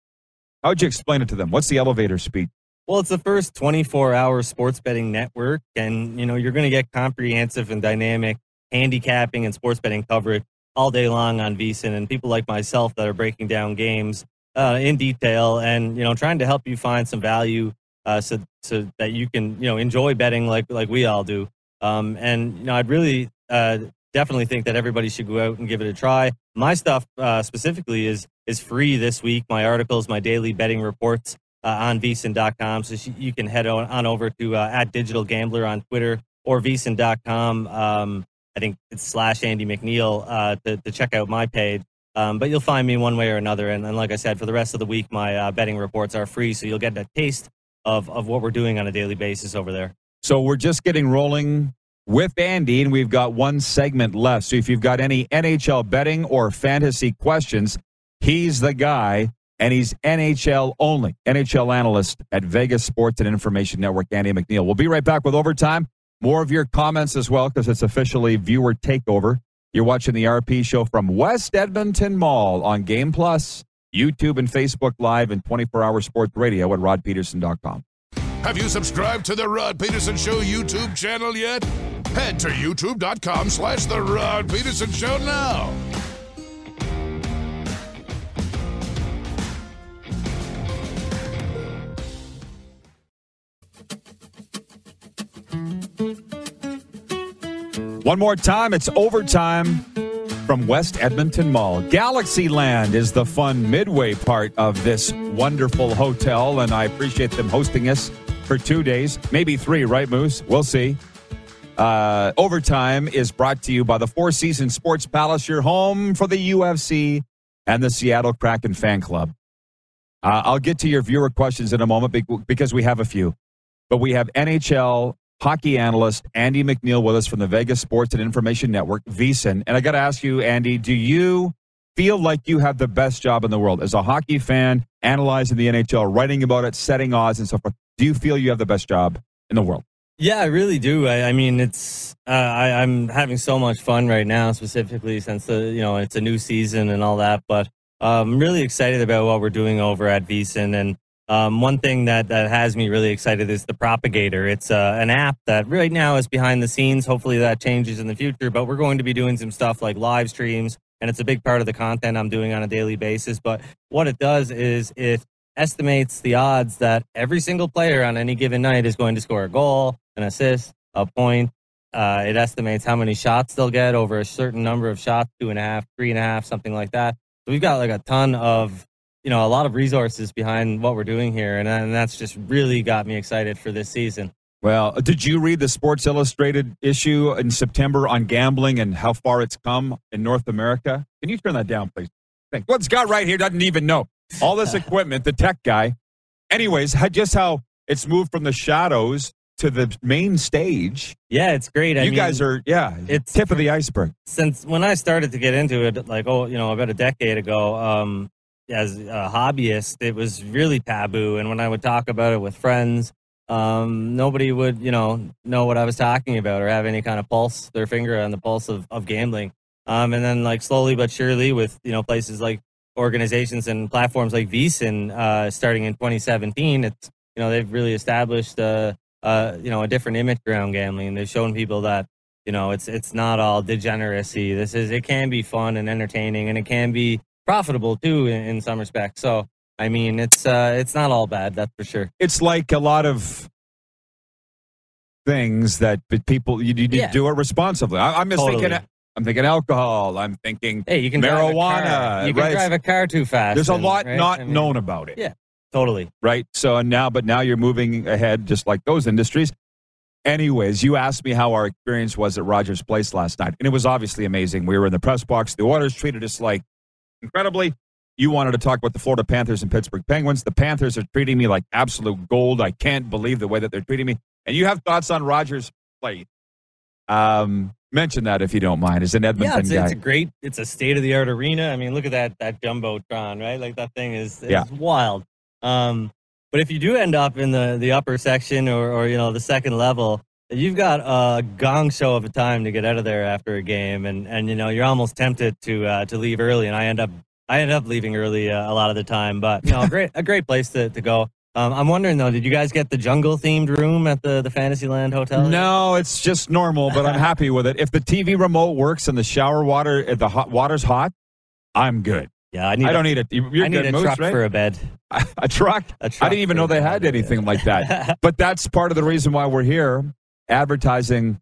how would you explain it to them? What's the elevator speech? Well, it's the first 24-hour sports betting network, and you know you're going to get comprehensive and dynamic handicapping and sports betting coverage all day long on VSiN, and people like myself that are breaking down games uh, in detail and you know trying to help you find some value uh, so so that you can you know enjoy betting like like we all do. Um, and you know I'd really uh, definitely think that everybody should go out and give it a try. My stuff uh, specifically is is free this week. My articles, my daily betting reports uh, on VSiN.com. So you can head on, on over to uh, at Digital Gambler on Twitter or VSiN.com. Um, I think it's slash Andy MacNeil uh, to, to check out my page. Um, but you'll find me one way or another. And, and like I said, for the rest of the week, my uh, betting reports are free. So you'll get a taste of, of what we're doing on a daily basis over there. So we're just getting rolling with Andy, and we've got one segment left. So if you've got any NHL betting or fantasy questions, he's the guy, and he's NHL only, NHL analyst at Vegas Sports and Information Network, Andy MacNeil. We'll be right back with overtime. More of your comments as well, because it's officially viewer takeover. You're watching the RP show from West Edmonton Mall on Game Plus, YouTube, and Facebook Live, and 24 hour sports radio at rodpedersen.com. Have you subscribed to the Rod Pedersen Show YouTube channel yet? Head to youtube.com slash the Rod Pedersen Show now. One more time, it's overtime from West Edmonton Mall. Galaxyland is the fun midway part of this wonderful hotel, and I appreciate them hosting us for two days, maybe three, right, Moose? We'll see. Uh, overtime is brought to you by the Four Seasons Sports Palace, your home for the UFC and the Seattle Kraken fan club. Uh, I'll get to your viewer questions in a moment because we have a few. But we have NHL hockey analyst Andy MacNeil with us from the Vegas Sports and Information Network, VSiN. And I got to ask you, Andy, do you feel like you have the best job in the world as a hockey fan, analyzing the NHL, writing about it, setting odds, and so forth? Do you feel you have the best job in the world? Yeah, I really do. I, I mean, it's uh, I, I'm having so much fun right now, specifically since the you know it's a new season and all that. But I'm really excited about what we're doing over at VSiN and um, one thing that, that has me really excited is the Propagator. It's uh, an app that right now is behind the scenes. Hopefully that changes in the future, but we're going to be doing some stuff like live streams, and it's a big part of the content I'm doing on a daily basis. But what it does is it estimates the odds that every single player on any given night is going to score a goal, an assist, a point. Uh, it estimates how many shots they'll get over a certain number of shots, two and a half, three and a half, something like that. So we've got like a ton of you know a lot of resources behind what we're doing here, and, and that's just really got me excited for this season. Well, did you read the Sports Illustrated issue in September on gambling and how far it's come in North America? Can you turn that down, please? Thanks. What Scott right here doesn't even know all this [LAUGHS] equipment. The tech guy. Anyways, just how it's moved from the shadows to the main stage. Yeah, it's great. I you mean, guys are yeah, it's tip of the iceberg. Since when I started to get into it, like oh, you know, about a decade ago, um, as a hobbyist, it was really taboo. And when I would talk about it with friends, um, nobody would, you know, know what I was talking about or have any kind of pulse, their finger on the pulse of, of gambling. Um, and then like slowly but surely with, you know, places like organizations and platforms like VSiN, uh, starting in 2017, it's, you know, they've really established, uh, uh, you know, a different image around gambling. They've shown people that, you know, it's, it's not all degeneracy. This is, it can be fun and entertaining and it can be, profitable too in, in some respects. So I mean, it's uh, it's not all bad, that's for sure. It's like a lot of things that people you, you yeah. do it responsibly. I, am just totally. thinking. I'm thinking alcohol. I'm thinking hey, you can marijuana. You can right? drive a car too fast. There's and, a lot right? not I mean, known about it. Yeah, totally. Right. So now, but now you're moving ahead, just like those industries. Anyways, you asked me how our experience was at Rogers Place last night, and it was obviously amazing. We were in the press box. The Oilers treated us like incredibly. You wanted to talk about the Florida Panthers and Pittsburgh Penguins. The Panthers are treating me like absolute gold. I can't believe the way that they're treating me. And you have thoughts on Rogers Place. Um, mention that if you don't mind. As an Edmonton yeah, it's, guy, it's a great, it's a state of the art arena. I mean, look at that that jumbotron, right? Like that thing is, is yeah. wild. Um, but if you do end up in the the upper section or or you know the second level, you've got a gong show of a time to get out of there after a game, and and you know you're almost tempted to uh, to leave early. And I end up I end up leaving early uh, a lot of the time, but you know, a [LAUGHS] great a great place to, to go. Um, I'm wondering though, did you guys get the jungle themed room at the the Fantasyland Hotel? No, it's just normal, but I'm happy with it. If the TV remote works and the shower water, if the hot water's hot, I'm good. Yeah, I need. I don't a, need it. You're I need good, a Moose, truck right? for a bed. A, [LAUGHS] a, truck? a truck. I didn't even know they had anything like that. [LAUGHS] but that's part of the reason why we're here, advertising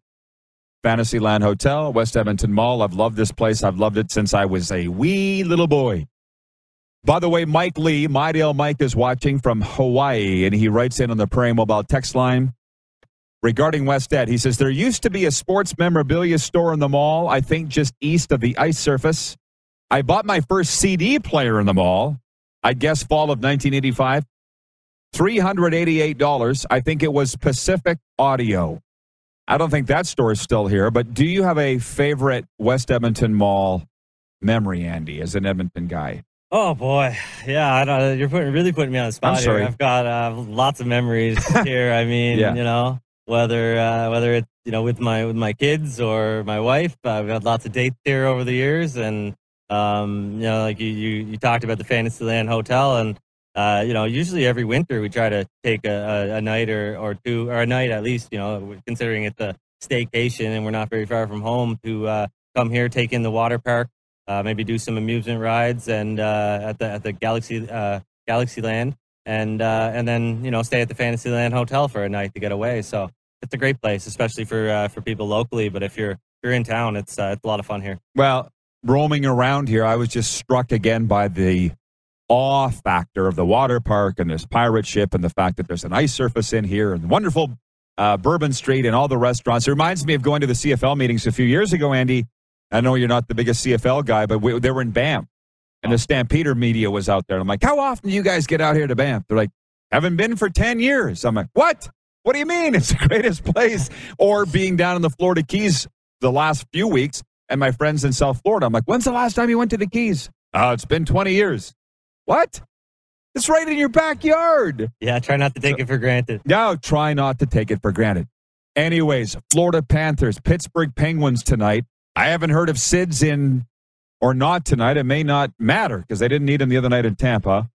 Fantasyland Hotel, West Edmonton Mall. I've loved this place. I've loved it since I was a wee little boy. By the way, Mike Lee, my Mydale Mike, is watching from Hawaii, and he writes in on the Prairie Mobile text line regarding West Ed. He says, There used to be a sports memorabilia store in the mall, I think just east of the ice surface. I bought my first CD player in the mall, I guess fall of 1985. $388. I think it was Pacific Audio. I don't think that store is still here, but do you have a favorite West Edmonton Mall memory, Andy, as an Edmonton guy? Oh boy, yeah, I don't, you're putting really putting me on the spot I'm sorry. here. I've got uh, lots of memories [LAUGHS] here. I mean, Yeah. you know, whether uh, whether it's you know with my with my kids or my wife, I've had lots of dates here over the years, and um, you know, like you you, you talked about the Fantasyland Hotel, and uh, you know, usually every winter we try to take a, a, a night or, or two or a night at least, you know, considering it's a staycation and we're not very far from home to uh, come here, take in the water park, uh, maybe do some amusement rides and uh, at the at the Galaxy uh, Galaxyland, and uh, and then you know stay at the Fantasyland Hotel for a night to get away. So it's a great place, especially for for people locally. But if you're if you're in town, it's it's a lot of fun here. Well, roaming around here, I was just struck again by the awe factor of the water park and this pirate ship and the fact that there's an ice surface in here and wonderful uh, Bourbon Street and all the restaurants. It reminds me of going to the CFL meetings a few years ago, Andy. I know you're not the biggest CFL guy, but we, they were in Banff, And the Stampeder media was out there. I'm like, how often do you guys get out here to Banff? They're like, haven't been for 10 years. I'm like, what? What do you mean? [LAUGHS] It's the greatest place. Or being down in the Florida Keys the last few weeks and my friends in South Florida. I'm like, when's the last time you went to the Keys? Oh, it's been 20 years. What? It's right in your backyard. Yeah, try not to take it for granted. No, try not to take it for granted. Anyways, Florida Panthers, Pittsburgh Penguins tonight. I haven't heard of Sids in or not tonight. It may not matter because they didn't need him the other night in Tampa.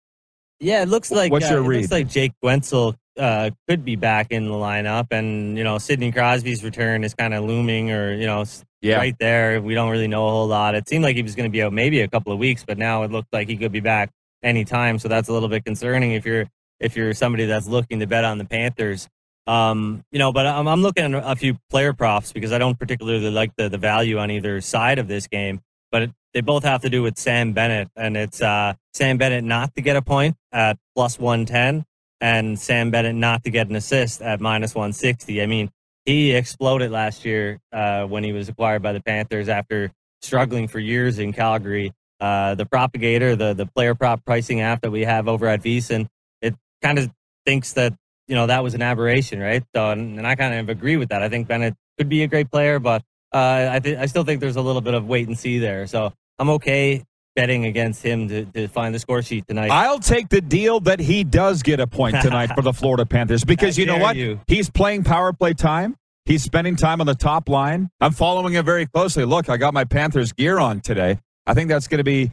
Yeah, it looks like What's uh, your it read? looks like Jake Guentzel uh, could be back in the lineup, and you know Sidney Crosby's return is kind of looming, or you know, Yeah. right there. We don't really know a whole lot. It seemed like he was going to be out maybe a couple of weeks, but now it looked like he could be back anytime. So that's a little bit concerning if you're if you're somebody that's looking to bet on the Panthers. Um, you know, but I'm, I'm looking at a few player props because I don't particularly like the the value on either side of this game. But it, they both have to do with Sam Bennett, and it's uh, Sam Bennett not to get a point at plus 110, and Sam Bennett not to get an assist at minus 160. I mean, he exploded last year uh, when he was acquired by the Panthers after struggling for years in Calgary. Uh, the propagator, the the player prop pricing app that we have over at VSiN, it kind of thinks that you know that was an aberration, right? So, and, and I kind of agree with that. I think Bennett could be a great player, but uh, I th- I still think there's a little bit of wait and see there. So I'm okay betting against him to, to find the score sheet tonight. I'll take the deal that he does get a point [LAUGHS] tonight for the Florida Panthers because I you know what? you. He's playing power play time. He's spending time on the top line. I'm following it very closely. Look, I got my Panthers gear on today. I think that's going to be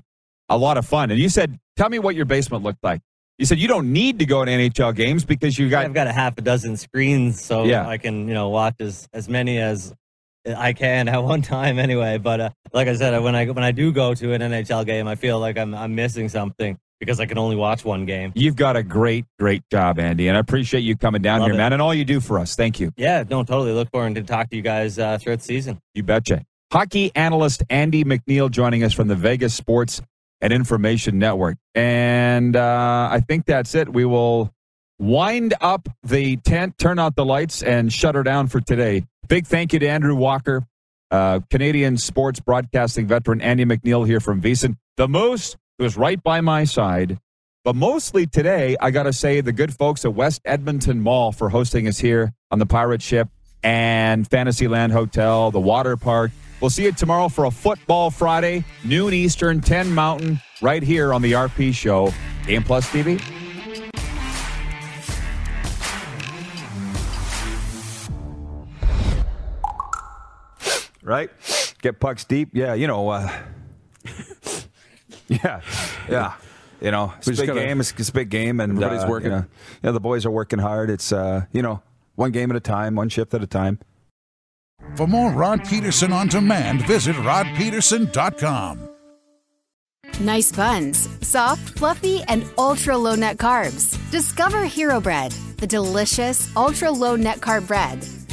a lot of fun. And you said, tell me what your basement looked like. You said you don't need to go to NHL games because you got I've got a half a dozen screens, so Yeah. I can you know watch as as many as I can at [LAUGHS] one time anyway. But uh, like I said, when I when I do go to an NHL game, I feel like I'm I'm missing something because I can only watch one game. You've got a great, great job, Andy, and I appreciate you coming down Love here, it. man, and all you do for us. Thank you. Yeah, don't totally look forward to talk to you guys uh, throughout the season. You betcha. Hockey analyst Andy MacNeil joining us from the Vegas Sports and Information Network. And uh, I think that's it. We will wind up the tent, turn out the lights, and shut her down for today. Big thank you to Andrew Walker, uh, Canadian sports broadcasting veteran Andy MacNeil here from VSiN. The Moose was right by my side. But mostly today, I got to say the good folks at West Edmonton Mall for hosting us here on the pirate ship and Fantasyland Hotel, the water park. We'll see you tomorrow for a football Friday, noon Eastern, 10 Mountain, right here on the RP Show, Game Plus TV. right? Get pucks deep. Yeah, you know. Uh, [LAUGHS] yeah, yeah. You know, it's a big gotta- game. It's, it's a big game, and Everybody's uh, working. You know, yeah, the boys are working hard. It's uh, you know, one game at a time, one shift at a time. For more Rod Pedersen on demand, visit rodpedersen.com. Nice buns, soft, fluffy, and ultra low net carbs. Discover Hero Bread, the delicious ultra low net carb bread